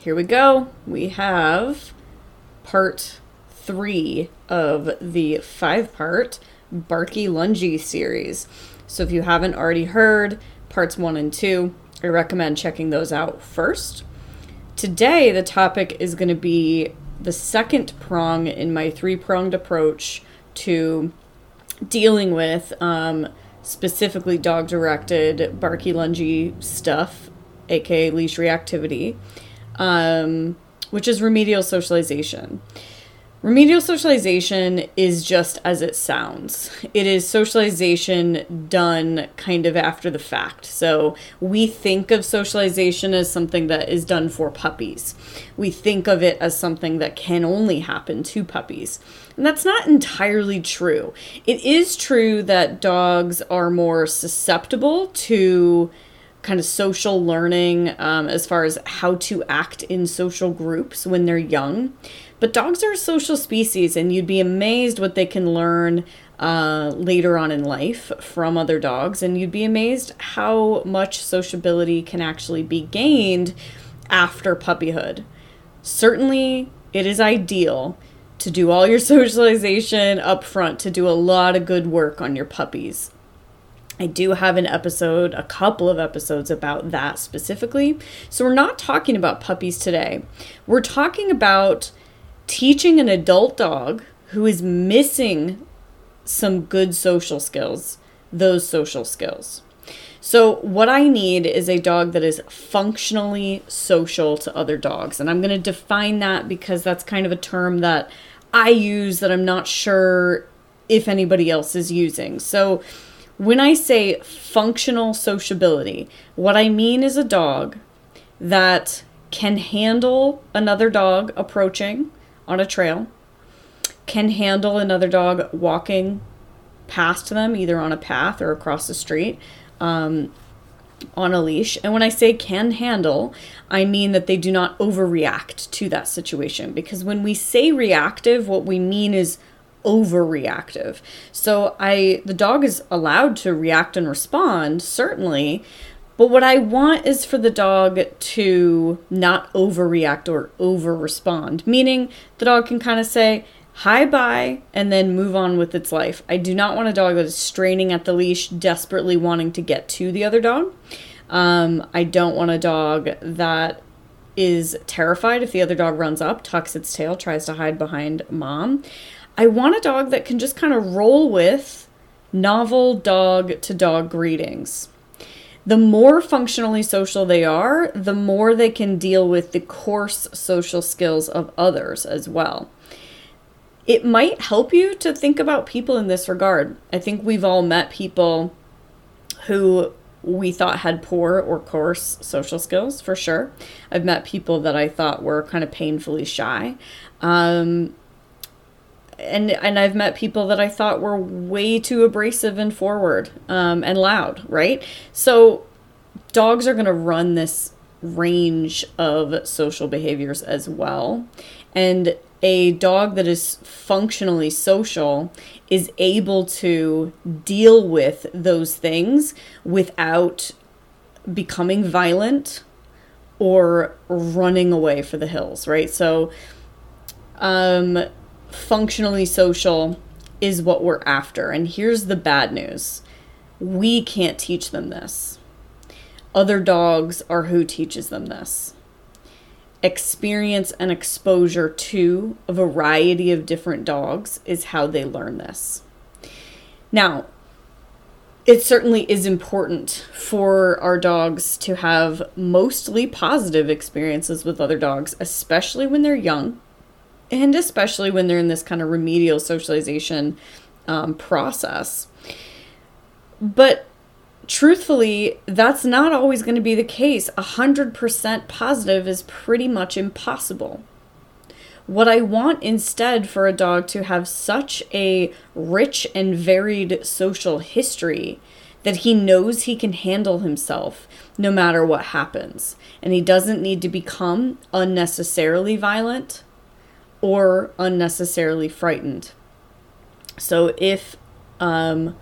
Here we go. We have part three of the five part Barky Lungy series. So if you haven't already heard parts one and two, I recommend checking those out first. Today, the topic is going to be the second prong in my three pronged approach to dealing with um, specifically dog directed barky lungy stuff aka leash reactivity, um, which is remedial socialization. Remedial socialization is just as it sounds. It is socialization done kind of after the fact. So we think of socialization as something that is done for puppies. We think of it as something that can only happen to puppies. And that's not entirely true. It is true that dogs are more susceptible to kind of social learning um, as far as how to act in social groups when they're young. But dogs are a social species, and you'd be amazed what they can learn uh, later on in life from other dogs, and you'd be amazed how much sociability can actually be gained after puppyhood. Certainly, it is ideal to do all your socialization up front, to do a lot of good work on your puppies. I do have an episode, a couple of episodes about that specifically. So we're not talking about puppies today. We're talking about teaching an adult dog who is missing some good social skills, those social skills. So, what I need is a dog that is functionally social to other dogs. And I'm going to define that because that's kind of a term that I use that I'm not sure if anybody else is using. So, when I say functional sociability, what I mean is a dog that can handle another dog approaching on a trail, can handle another dog walking past them, either on a path or across the street. Um, on a leash. And when I say can handle, I mean that they do not overreact to that situation. Because when we say reactive, what we mean is overreactive. So I the dog is allowed to react and respond certainly, but what I want is for the dog to not overreact or over respond, meaning the dog can kind of say hi bye and then move on with its life. I do not want a dog that is straining at the leash, desperately wanting to get to the other dog. Um, I don't want a dog that is terrified if the other dog runs up, tucks its tail, tries to hide behind mom. I want a dog that can just kind of roll with novel dog to dog greetings. The more functionally social they are, the more they can deal with the coarse social skills of others as well. It might help you to think about people in this regard. I think we've all met people who we thought had poor or coarse social skills for sure. I've met people that I thought were kind of painfully shy. Um, and and I've met people that I thought were way too abrasive and forward um, and loud, right? So dogs are going to run this range of social behaviors as well, and a dog that is functionally social is able to deal with those things without becoming violent or running away for the hills, right? So um functionally social is what we're after. And here's the bad news we can't teach them this. Other dogs are who teaches them this. Experience and exposure to a variety of different dogs is how they learn this. Now, it certainly is important for our dogs to have mostly positive experiences with other dogs, especially when they're young and especially when they're in this kind of remedial socialization um, process. But truthfully, that's not always going to be the case. 100% positive is pretty much impossible. What I want instead for a dog to have such a rich and varied social history that he knows he can handle himself no matter what happens. And he doesn't need to become unnecessarily violent or unnecessarily frightened. So if um,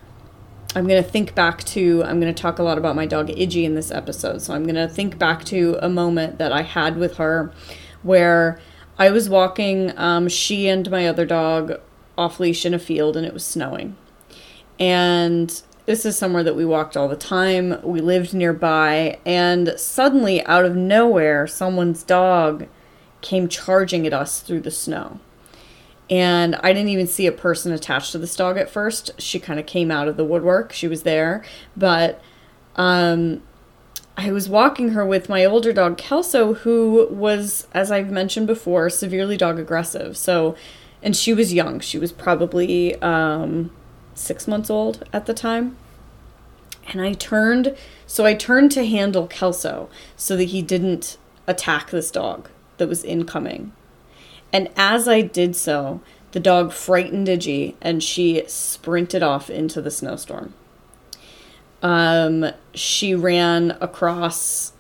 I'm going to think back to, I'm going to talk a lot about my dog Iggy in this episode. So I'm going to think back to a moment that I had with her where I was walking um, she and my other dog off leash in a field and it was snowing. And this is somewhere that we walked all the time. We lived nearby, and suddenly, out of nowhere, someone's dog came charging at us through the snow. And I didn't even see a person attached to this dog at first. She kind of came out of the woodwork. She was there. But um, I was walking her with my older dog, Kelso, who was, as I've mentioned before, severely dog aggressive. So, and she was young. She was probably um, six months old at the time. And I turned, so I turned to handle Kelso so that he didn't attack this dog that was incoming. And as I did so, the dog frightened Iggy and she sprinted off into the snowstorm. Um, she ran across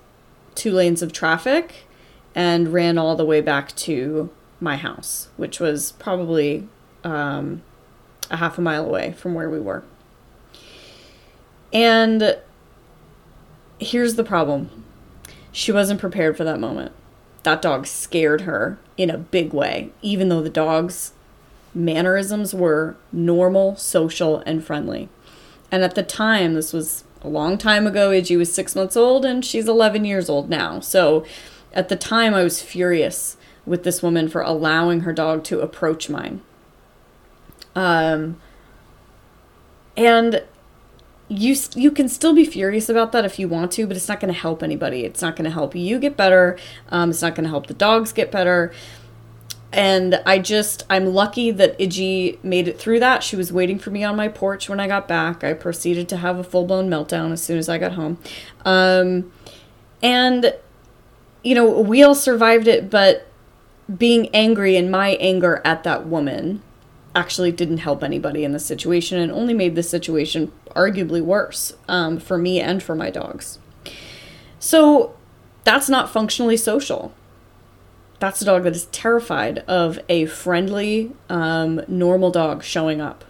two lanes of traffic and ran all the way back to my house, which was probably um, a half a mile away from where we were. And here's the problem she wasn't prepared for that moment that dog scared her in a big way, even though the dog's mannerisms were normal, social, and friendly. And at the time, this was a long time ago, Iggy was six months old and she's 11 years old now. So at the time, I was furious with this woman for allowing her dog to approach mine. Um, and you you can still be furious about that if you want to, but it's not going to help anybody. It's not going to help you get better. Um, it's not going to help the dogs get better. And I just I'm lucky that Iggy made it through that. She was waiting for me on my porch when I got back. I proceeded to have a full blown meltdown as soon as I got home, um, and you know we all survived it. But being angry and my anger at that woman actually didn't help anybody in the situation and only made the situation arguably worse um, for me and for my dogs. So that's not functionally social. That's a dog that is terrified of a friendly, um, normal dog showing up.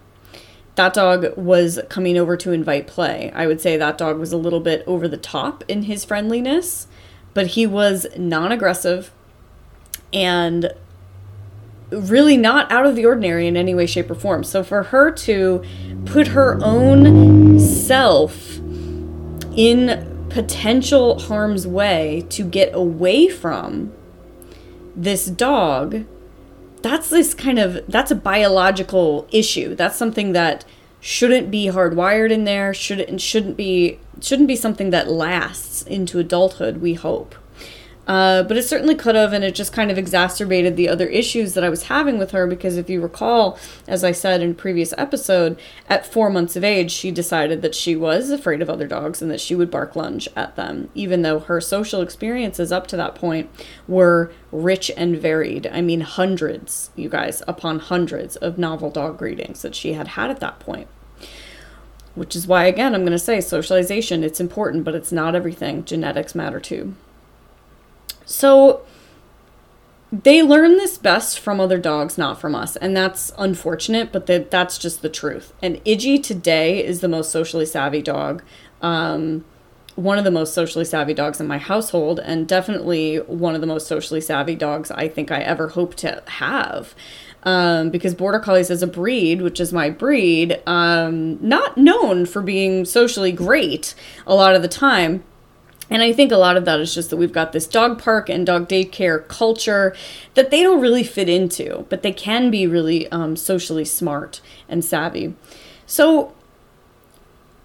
That dog was coming over to invite play. I would say that dog was a little bit over the top in his friendliness, but he was non aggressive and really not out of the ordinary in any way, shape, or form. So for her to put her own self in potential harm's way to get away from this dog, that's this kind of that's a biological issue. That's something that shouldn't be hardwired in there, shouldn't shouldn't be shouldn't be something that lasts into adulthood, we hope. Uh, but it certainly could have, and it just kind of exacerbated the other issues that I was having with her because if you recall, as I said in a previous episode, at four months of age, she decided that she was afraid of other dogs and that she would bark lunge at them, even though her social experiences up to that point were rich and varied. I mean, hundreds, you guys, upon hundreds of novel dog greetings that she had had at that point. Which is why again i'm going to say socialization it's important but it's not everything. Genetics matter too so they learn this best from other dogs, not from us. And that's unfortunate, but the, that's just the truth. And Iggy today is the most socially savvy dog. Um, one of the most socially savvy dogs in my household, and definitely one of the most socially savvy dogs I think I ever hope to have. Um, because Border Collies as a breed, which is my breed, um, not known for being socially great a lot of the time and I think a lot of that is just that we've got this dog park and dog daycare culture that they don't really fit into, but they can be really um, socially smart and savvy. So,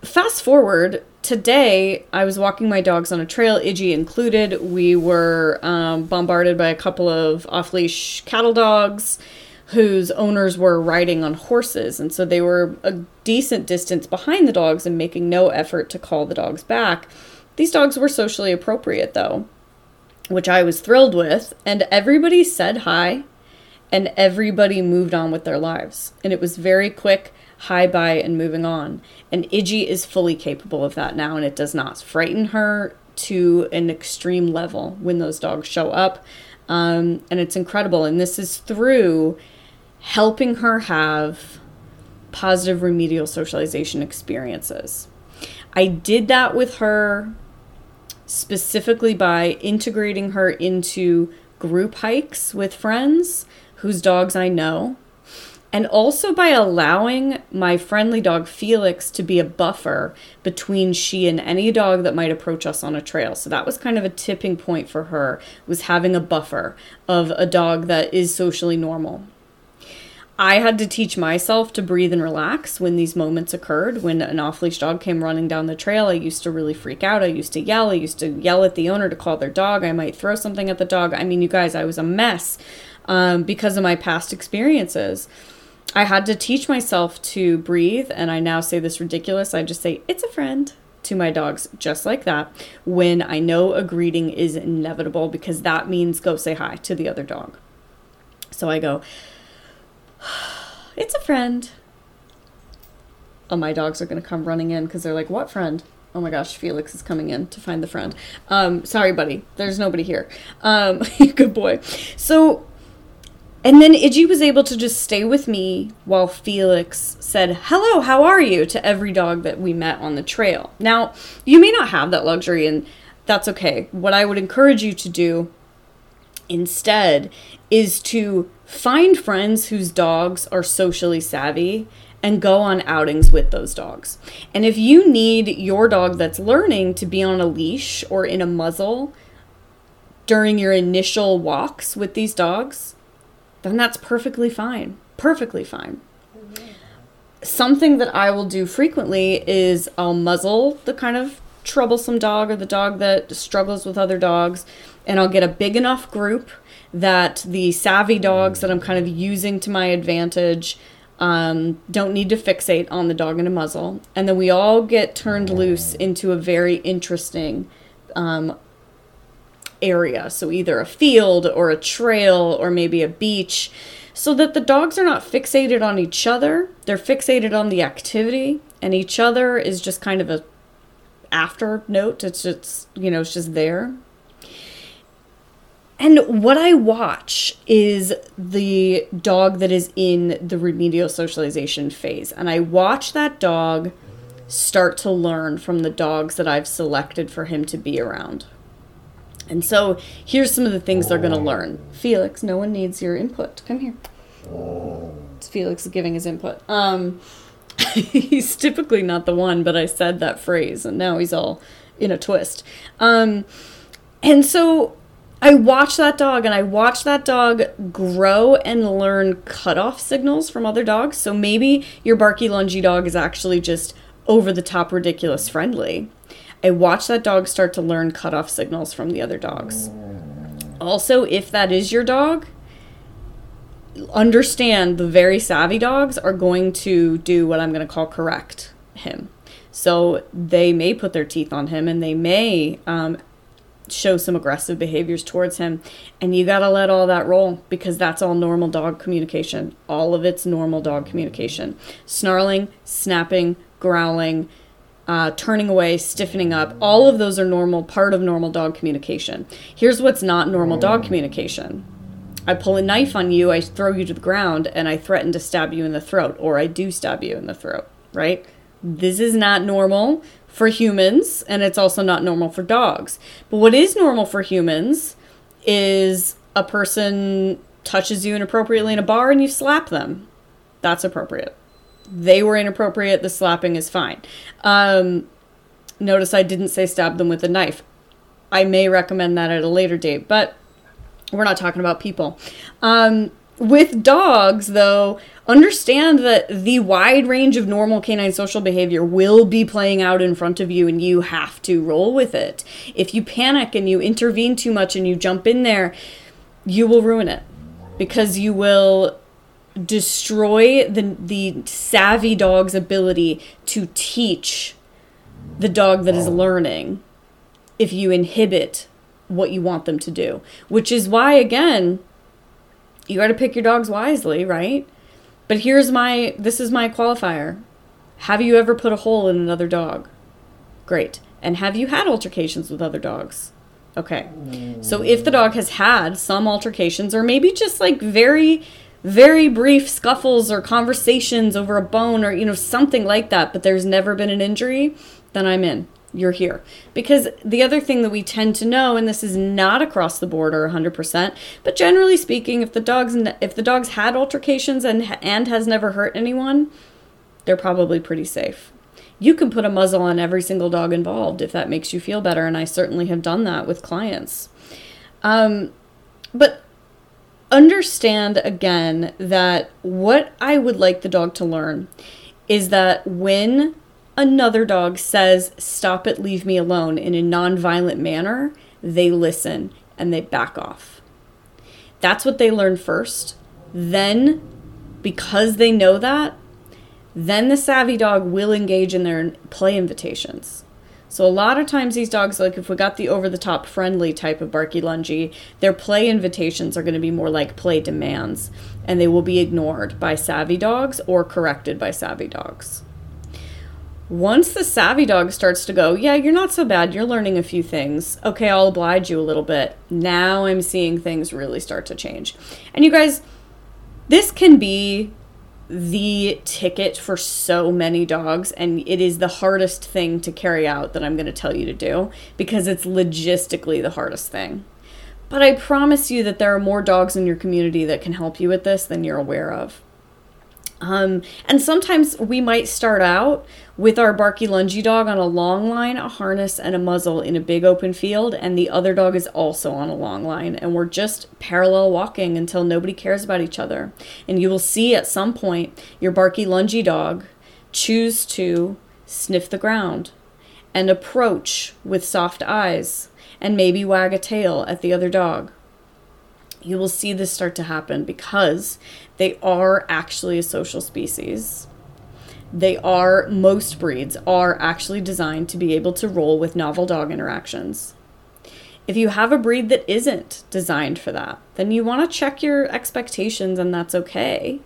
fast forward today, I was walking my dogs on a trail, Iggy included. We were um, bombarded by a couple of off leash cattle dogs. whose owners were riding on horses. And so they were a decent distance behind the dogs and making no effort to call the dogs back. These dogs were socially appropriate, though, which I was thrilled with. And everybody said hi and everybody moved on with their lives. And it was very quick hi bye and moving on. And Iggy is fully capable of that now, and it does not frighten her to an extreme level when those dogs show up. Um, and it's incredible. And this is through helping her have positive remedial socialization experiences. I did that with her specifically by integrating her into group hikes with friends whose dogs I know and also by allowing my friendly dog Felix to be a buffer between she and any dog that might approach us on a trail. So that was kind of a tipping point for her was having a buffer of a dog that is socially normal. I had to teach myself to breathe and relax when these moments occurred. When an off leash dog came running down the trail, I used to really freak out. I used to yell. I used to yell at the owner to call their dog. I might throw something at the dog. I mean, you guys, I was a mess um, because of my past experiences. I had to teach myself to breathe, and I now say this ridiculous. I just say, it's a friend to my dogs, just like that, when I know a greeting is inevitable because that means go say hi to the other dog. So I go, it's a friend. Oh, my dogs are going to come running in because they're like, what friend? Oh my gosh, Felix is coming in to find the friend. Um, sorry, buddy. There's nobody here. Um, good boy. So and then Iggy was able to just stay with me while Felix said, Hello, how are you? to every dog that we met on the trail. Now, you may not have that luxury, and that's okay. What I would encourage you to do instead is to find friends whose dogs are socially savvy and go on outings with those dogs. And if you need your dog that's learning to be on a leash or in a muzzle during your initial walks with these dogs, then that's perfectly fine. Perfectly fine. Something that I will do frequently is I'll muzzle the kind of troublesome dog or the dog that struggles with other dogs, and I'll get a big enough group that the savvy dogs that I'm kind of using to my advantage um, don't need to fixate on the dog in a muzzle. And then we all get turned loose into a very interesting um, area. So either a field or a trail or maybe a beach. So that the dogs are not fixated on each other. They're fixated on the activity and each other is just kind of a after note. It's just, you know, it's just there. And what I watch is the dog that is in the remedial socialization phase. And I watch that dog start to learn from the dogs that I've selected for him to be around. And so here's some of the things they're going to learn. Felix, no one needs your input. Come here. It's Felix giving his input. Um, he's typically not the one, but I said that phrase, and now he's all in a twist. Um, and so I watch that dog, and I watch that dog grow and learn cutoff signals from other dogs. So maybe your barky, lungy dog is actually just over the top ridiculous friendly I watch that dog start to learn cutoff signals from the other dogs. Also, if that is your dog, understand the very savvy dogs are going to do what I'm going to call correct him. So they may put their teeth on him and they may um, show some aggressive behaviors towards him. And you got to let all that roll because that's all normal dog communication. All of it's normal dog communication. Snarling, snapping, growling, uh, turning away, stiffening up, all of those are normal, part of normal dog communication. Here's what's not normal dog communication I pull a knife on you, I throw you to the ground, and I threaten to stab you in the throat, or I do stab you in the throat, right? This is not normal for humans, and it's also not normal for dogs. But what is normal for humans is a person touches you inappropriately in a bar and you slap them. That's appropriate they were inappropriate. The slapping is fine. Um, notice I didn't say stab them with a knife. I may recommend that at a later date, but we're not talking about people. Um, with dogs, though, understand that the wide range of normal canine social behavior will be playing out in front of you, and you have to roll with it. If you panic and you intervene too much and you jump in there, you will ruin it because you will destroy the the savvy dog's ability to teach the dog that is learning if you inhibit what you want them to do. Which is why again you got to pick your dogs wisely right? But here's my this is my qualifier. Have you ever put a hole in another dog? Great. And have you had altercations with other dogs? Okay. So if the dog has had some altercations or maybe just like very very brief scuffles or conversations over a bone or you know something like that but there's never been an injury then i'm in you're here. Because the other thing that we tend to know and this is not across the board or 100% but generally speaking if the dogs if the dogs had altercations and and has never hurt anyone they're probably pretty safe. You can put a muzzle on every single dog involved if that makes you feel better and i certainly have done that with clients. Um, but understand again that what I would like the dog to learn is that when another dog says, Stop it, leave me alone, in a non-violent manner, they listen and they back off. That's what they learn first. Then, because they know that, then the savvy dog will engage in their play invitations. So a lot of times these dogs, like if we got the over the top friendly type of barky lungy, their play invitations are going to be more like play demands, and they will be ignored by savvy dogs or corrected by savvy dogs. Once the savvy dog starts to go, yeah, you're not so bad, you're learning a few things. Okay, I'll oblige you a little bit. Now I'm seeing things really start to change. And you guys, this can be the ticket for so many dogs and it is the hardest thing to carry out that I'm going to tell you to do because it's logistically the hardest thing. But I promise you that there are more dogs in your community that can help you with this than you're aware of. Um, and sometimes we might start out with our barky lungy dog on a long line, a harness, and a muzzle in a big open field, and the other dog is also on a long line, and we're just parallel walking until nobody cares about each other. And you will see at some point your barky lungy dog choose to sniff the ground and approach with soft eyes and maybe wag a tail at the other dog you will see this start to happen because they are actually a social species. They are, most breeds are actually designed to be able to roll with novel dog interactions. If you have a breed that isn't designed for that, then you want to check your expectations and that's okay.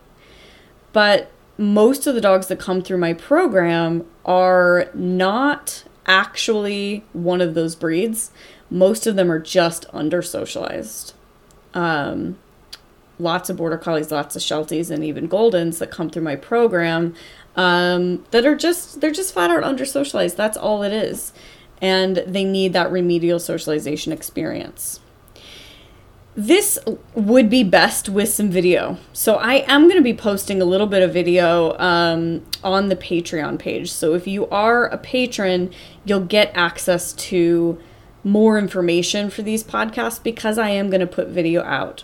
But most of the dogs that come through my program are not actually one of those breeds. Most of them are just under socialized um, lots of border collies, lots of shelties, and even goldens that come through my program um, that are just they're just flat out under socialized. That's all it is, and they need that remedial socialization experience. This would be best with some video. So I am going to be posting a little bit of video um, on the Patreon page. So if you are a patron, you'll get access to more information for these podcasts because I am going to put video out.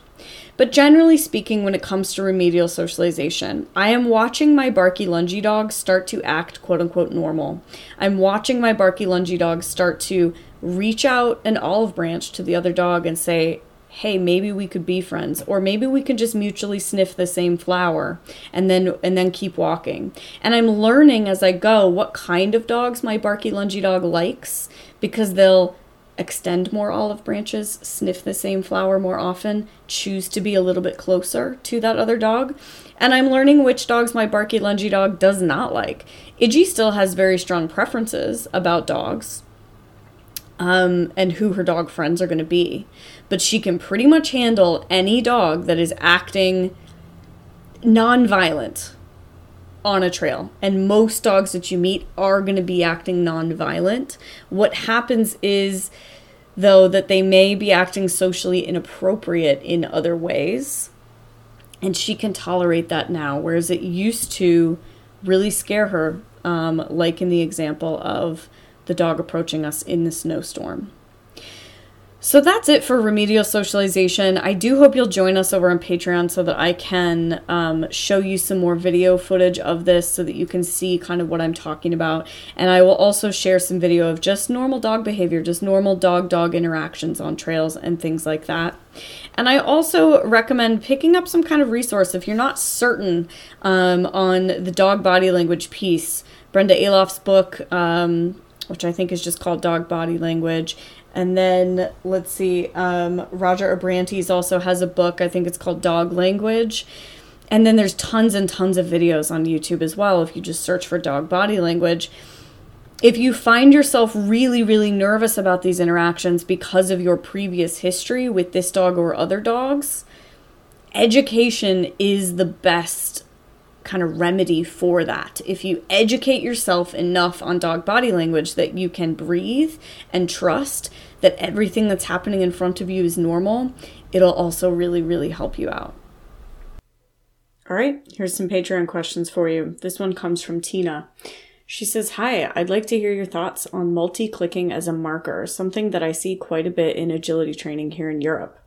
But generally speaking, when it comes to remedial socialization, I am watching my barky lungy dogs start to act quote unquote normal. I'm watching my barky lungy dogs start to reach out an olive branch to the other dog and say, hey maybe we could be friends or maybe we could just mutually sniff the same flower and then and then keep walking and i'm learning as i go what kind of dogs my barky lungy dog likes because they'll extend more olive branches, sniff the same flower more often, choose to be a little bit closer to that other dog. And I'm learning which dogs my barky lungy dog does not like. Iggy still has very strong preferences about dogs um, and who her dog friends are going to be. But she can pretty much handle any dog that is acting non-violent on a trail. And most dogs that you meet are going to be acting non-violent. What happens is though that they may be acting socially inappropriate in other ways. And she can tolerate that now, whereas it used to really scare her, um, like in the example of the dog approaching us in the snowstorm. So that's it for remedial socialization. I do hope you'll join us over on Patreon so that I can um, show you some more video footage of this so that you can see kind of what I'm talking about. And I will also share some video of just normal dog behavior, just normal dog dog interactions on trails and things like that. And I also recommend picking up some kind of resource if you're not certain um, on the dog body language piece. Brenda Aloff's book, um, which I think is just called Dog Body Language. And then let's see, um, Roger Abrantes also has a book, I think it's called Dog Language. And then there's tons and tons of videos on YouTube as well if you just search for dog body language if you find yourself really, really nervous about these interactions because of your previous history with this dog or other dogs, education is the best kind of remedy for that. If you educate yourself enough on dog body language that you can breathe and trust that everything that's happening in front of you is normal, it'll also really, really help you out. All right, here's some Patreon questions for you. This one comes from Tina. She says, Hi, I'd like to hear your thoughts on multi clicking as a marker, something that I see quite a bit in agility training here in Europe.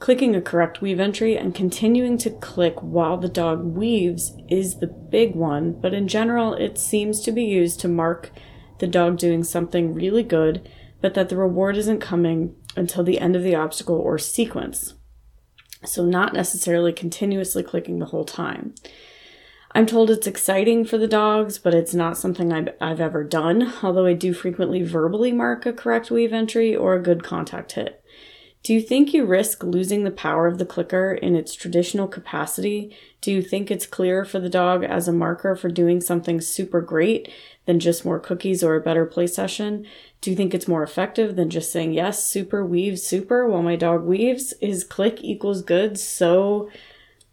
Clicking a correct weave entry and continuing to click while the dog weaves is the big one, but in general, it seems to be used to mark the dog doing something really good, but that the reward isn't coming until the end of the obstacle or sequence. So, not necessarily continuously clicking the whole time. I'm told it's exciting for the dogs, but it's not something I've, I've ever done, although I do frequently verbally mark a correct weave entry or a good contact hit. Do you think you risk losing the power of the clicker in its traditional capacity? Do you think it's clearer for the dog as a marker for doing something super great than just more cookies or a better play session? Do you think it's more effective than just saying, yes, super weaves super while my dog weaves? Is click equals good so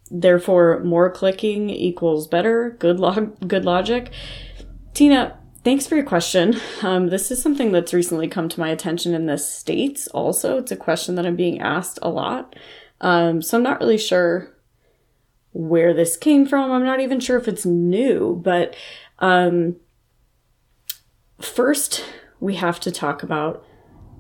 Therefore, more clicking equals better. Good log, good logic. Tina, thanks for your question. Um, this is something that's recently come to my attention in the states. Also, it's a question that I'm being asked a lot. Um, so I'm not really sure where this came from. I'm not even sure if it's new, but um, first we have to talk about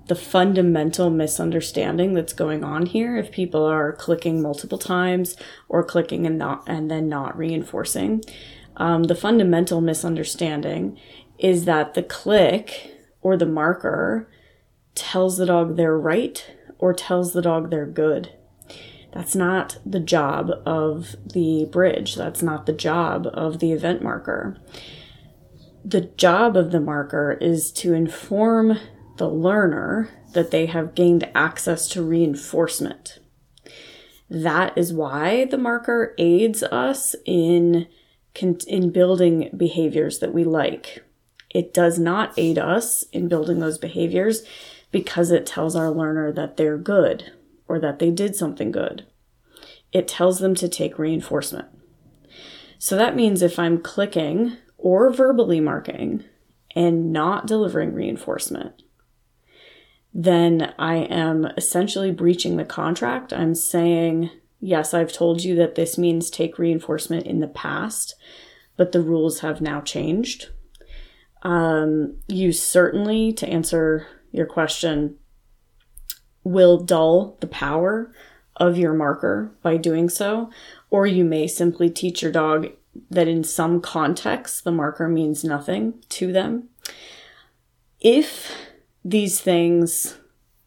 the fundamental misunderstanding that's going on here if people are clicking multiple times or clicking and not and then not reinforcing um, the fundamental misunderstanding is that the click or the marker tells the dog they're right or tells the dog they're good that's not the job of the bridge that's not the job of the event marker the job of the marker is to inform the learner that they have gained access to reinforcement. That is why the marker aids us in, in building behaviors that we like. It does not aid us in building those behaviors because it tells our learner that they're good or that they did something good. It tells them to take reinforcement. So that means if I'm clicking or verbally marking and not delivering reinforcement, then I am essentially breaching the contract. I'm saying, yes, I've told you that this means take reinforcement in the past, but the rules have now changed. Um, you certainly, to answer your question, will dull the power of your marker by doing so, or you may simply teach your dog that in some contexts the marker means nothing to them. If these things,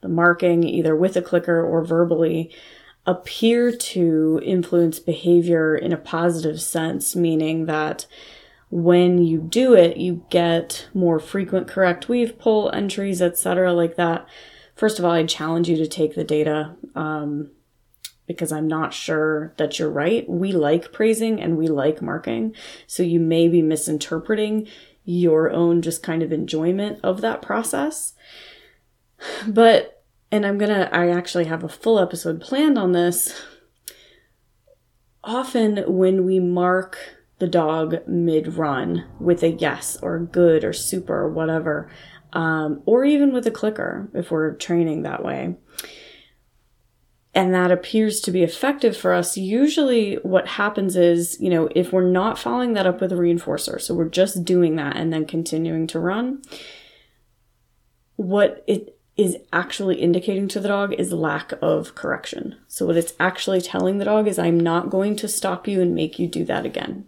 the marking either with a clicker or verbally, appear to influence behavior in a positive sense, meaning that when you do it, you get more frequent correct weave pull entries, etc., like that. First of all, I challenge you to take the data um, because I'm not sure that you're right. We like praising and we like marking, so you may be misinterpreting your own just kind of enjoyment of that process. But, and I'm gonna, I actually have a full episode planned on this. Often when we mark the dog mid run with a yes or good or super or whatever, um, or even with a clicker if we're training that way, and that appears to be effective for us, usually what happens is, you know, if we're not following that up with a reinforcer, so we're just doing that and then continuing to run, what it is actually indicating to the dog is lack of correction. So, what it's actually telling the dog is, I'm not going to stop you and make you do that again.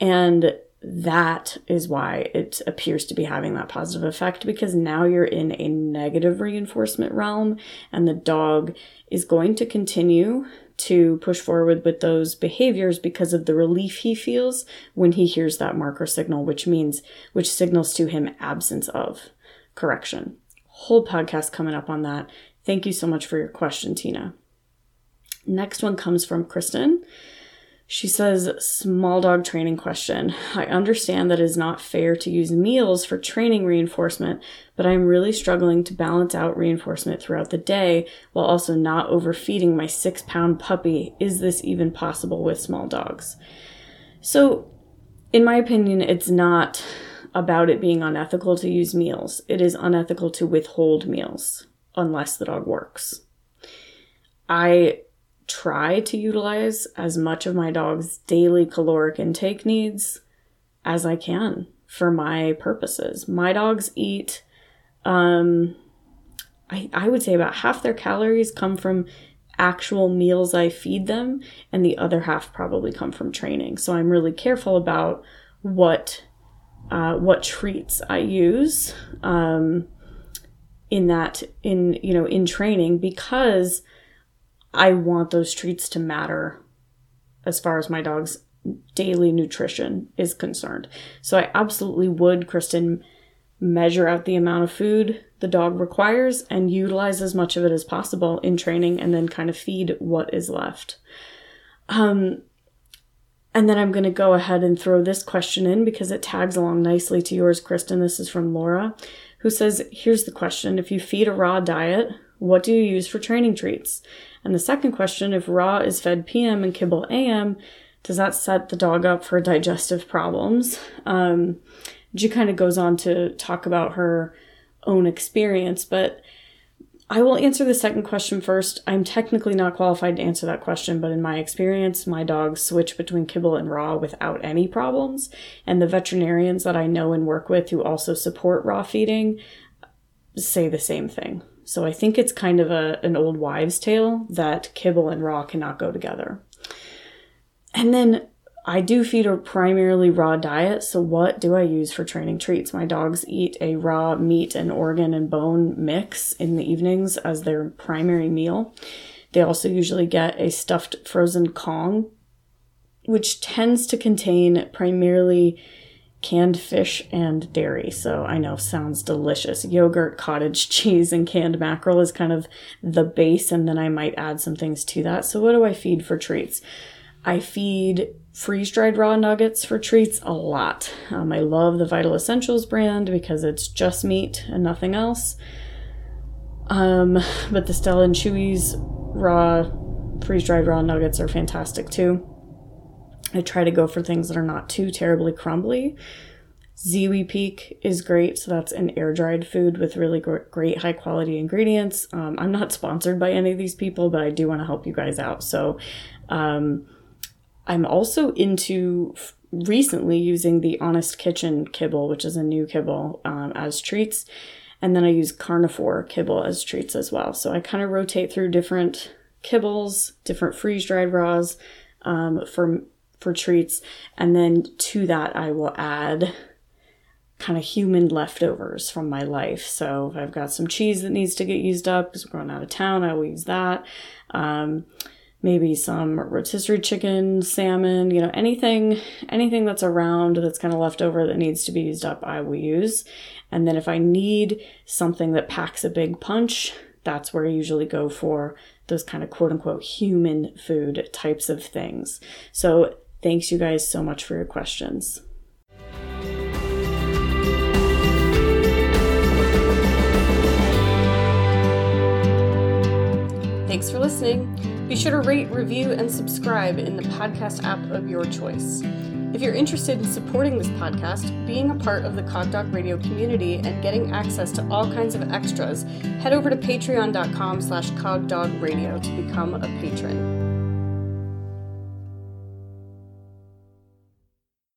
And that is why it appears to be having that positive effect because now you're in a negative reinforcement realm and the dog is going to continue to push forward with those behaviors because of the relief he feels when he hears that marker signal which means which signals to him absence of correction. Whole podcast coming up on that. Thank you so much for your question tina. Next one comes from kristen she says, small dog training question. I understand that it is not fair to use meals for training reinforcement, but I am really struggling to balance out reinforcement throughout the day while also not overfeeding my six pound puppy. Is this even possible with small dogs? So, in my opinion, it's not about it being unethical to use meals. It is unethical to withhold meals unless the dog works. I try to utilize as much of my dog's daily caloric intake needs as I can for my purposes. My dogs eat, um, I, I would say about half their calories come from actual meals I feed them, and the other half probably come from training. So I'm really careful about what uh, what treats I use um, in that in you know in training because I want those treats to matter as far as my dog's daily nutrition is concerned. So I absolutely would, Kristen, measure out the amount of food the dog requires and utilize as much of it as possible in training and then kind of feed what is left. Um, and then I'm going to go ahead and throw this question in because it tags along nicely to yours, Kristen. This is from Laura, who says Here's the question If you feed a raw diet, what do you use for training treats? And the second question if raw is fed PM and kibble AM, does that set the dog up for digestive problems? Um, she kind of goes on to talk about her own experience, but I will answer the second question first. I'm technically not qualified to answer that question, but in my experience, my dogs switch between kibble and raw without any problems. And the veterinarians that I know and work with who also support raw feeding say the same thing. So I think it's kind of a, an old wives' tale that kibble and raw cannot go together. And then I do feed a primarily raw diet. So what do I use for training treats? My dogs eat a raw meat and organ and bone mix in the evenings as their primary meal. They also usually get a stuffed frozen Kong, which tends to contain primarily canned fish and dairy. So I know sounds delicious. Yogurt, cottage cheese, and canned mackerel is kind of the base, and then I might add some things to that. So what do I feed for treats? I feed freeze dried raw nuggets for treats a lot. Um, I love the Vital Essentials brand because it's just meat and nothing else. Um, but the Stella and Chewy's raw freeze dried raw nuggets are fantastic too. I try to go for things that are not too terribly crumbly. Ziwi Peak is great. So that's an air dried food with really great high quality ingredients. Um, I'm not sponsored by any of these people, but I do want to help you guys out. So um, I'm also into recently using the Honest Kitchen kibble, which is a new kibble, um, as treats. And then I use carnivore kibble as treats as well. So I kind of rotate through different kibbles, different freeze dried raws um, for for treats. And then to that, I will add kind of human leftovers from my life. So if I've got some cheese that needs to get used up because we're going out of town, I will use that. Um, maybe some rotisserie chicken, salmon, you know, anything, anything that's around that's kind of left over that needs to be used up, I will use. And then if I need something that packs a big punch, that's where I usually go for those kind of quote unquote human food types of things. So Thanks, you guys, so much for your questions. Thanks for listening. Be sure to rate, review, and subscribe in the podcast app of your choice. If you're interested in supporting this podcast, being a part of the CogDog Radio community, and getting access to all kinds of extras, head over to patreon.com slash cogdogradio to become a patron.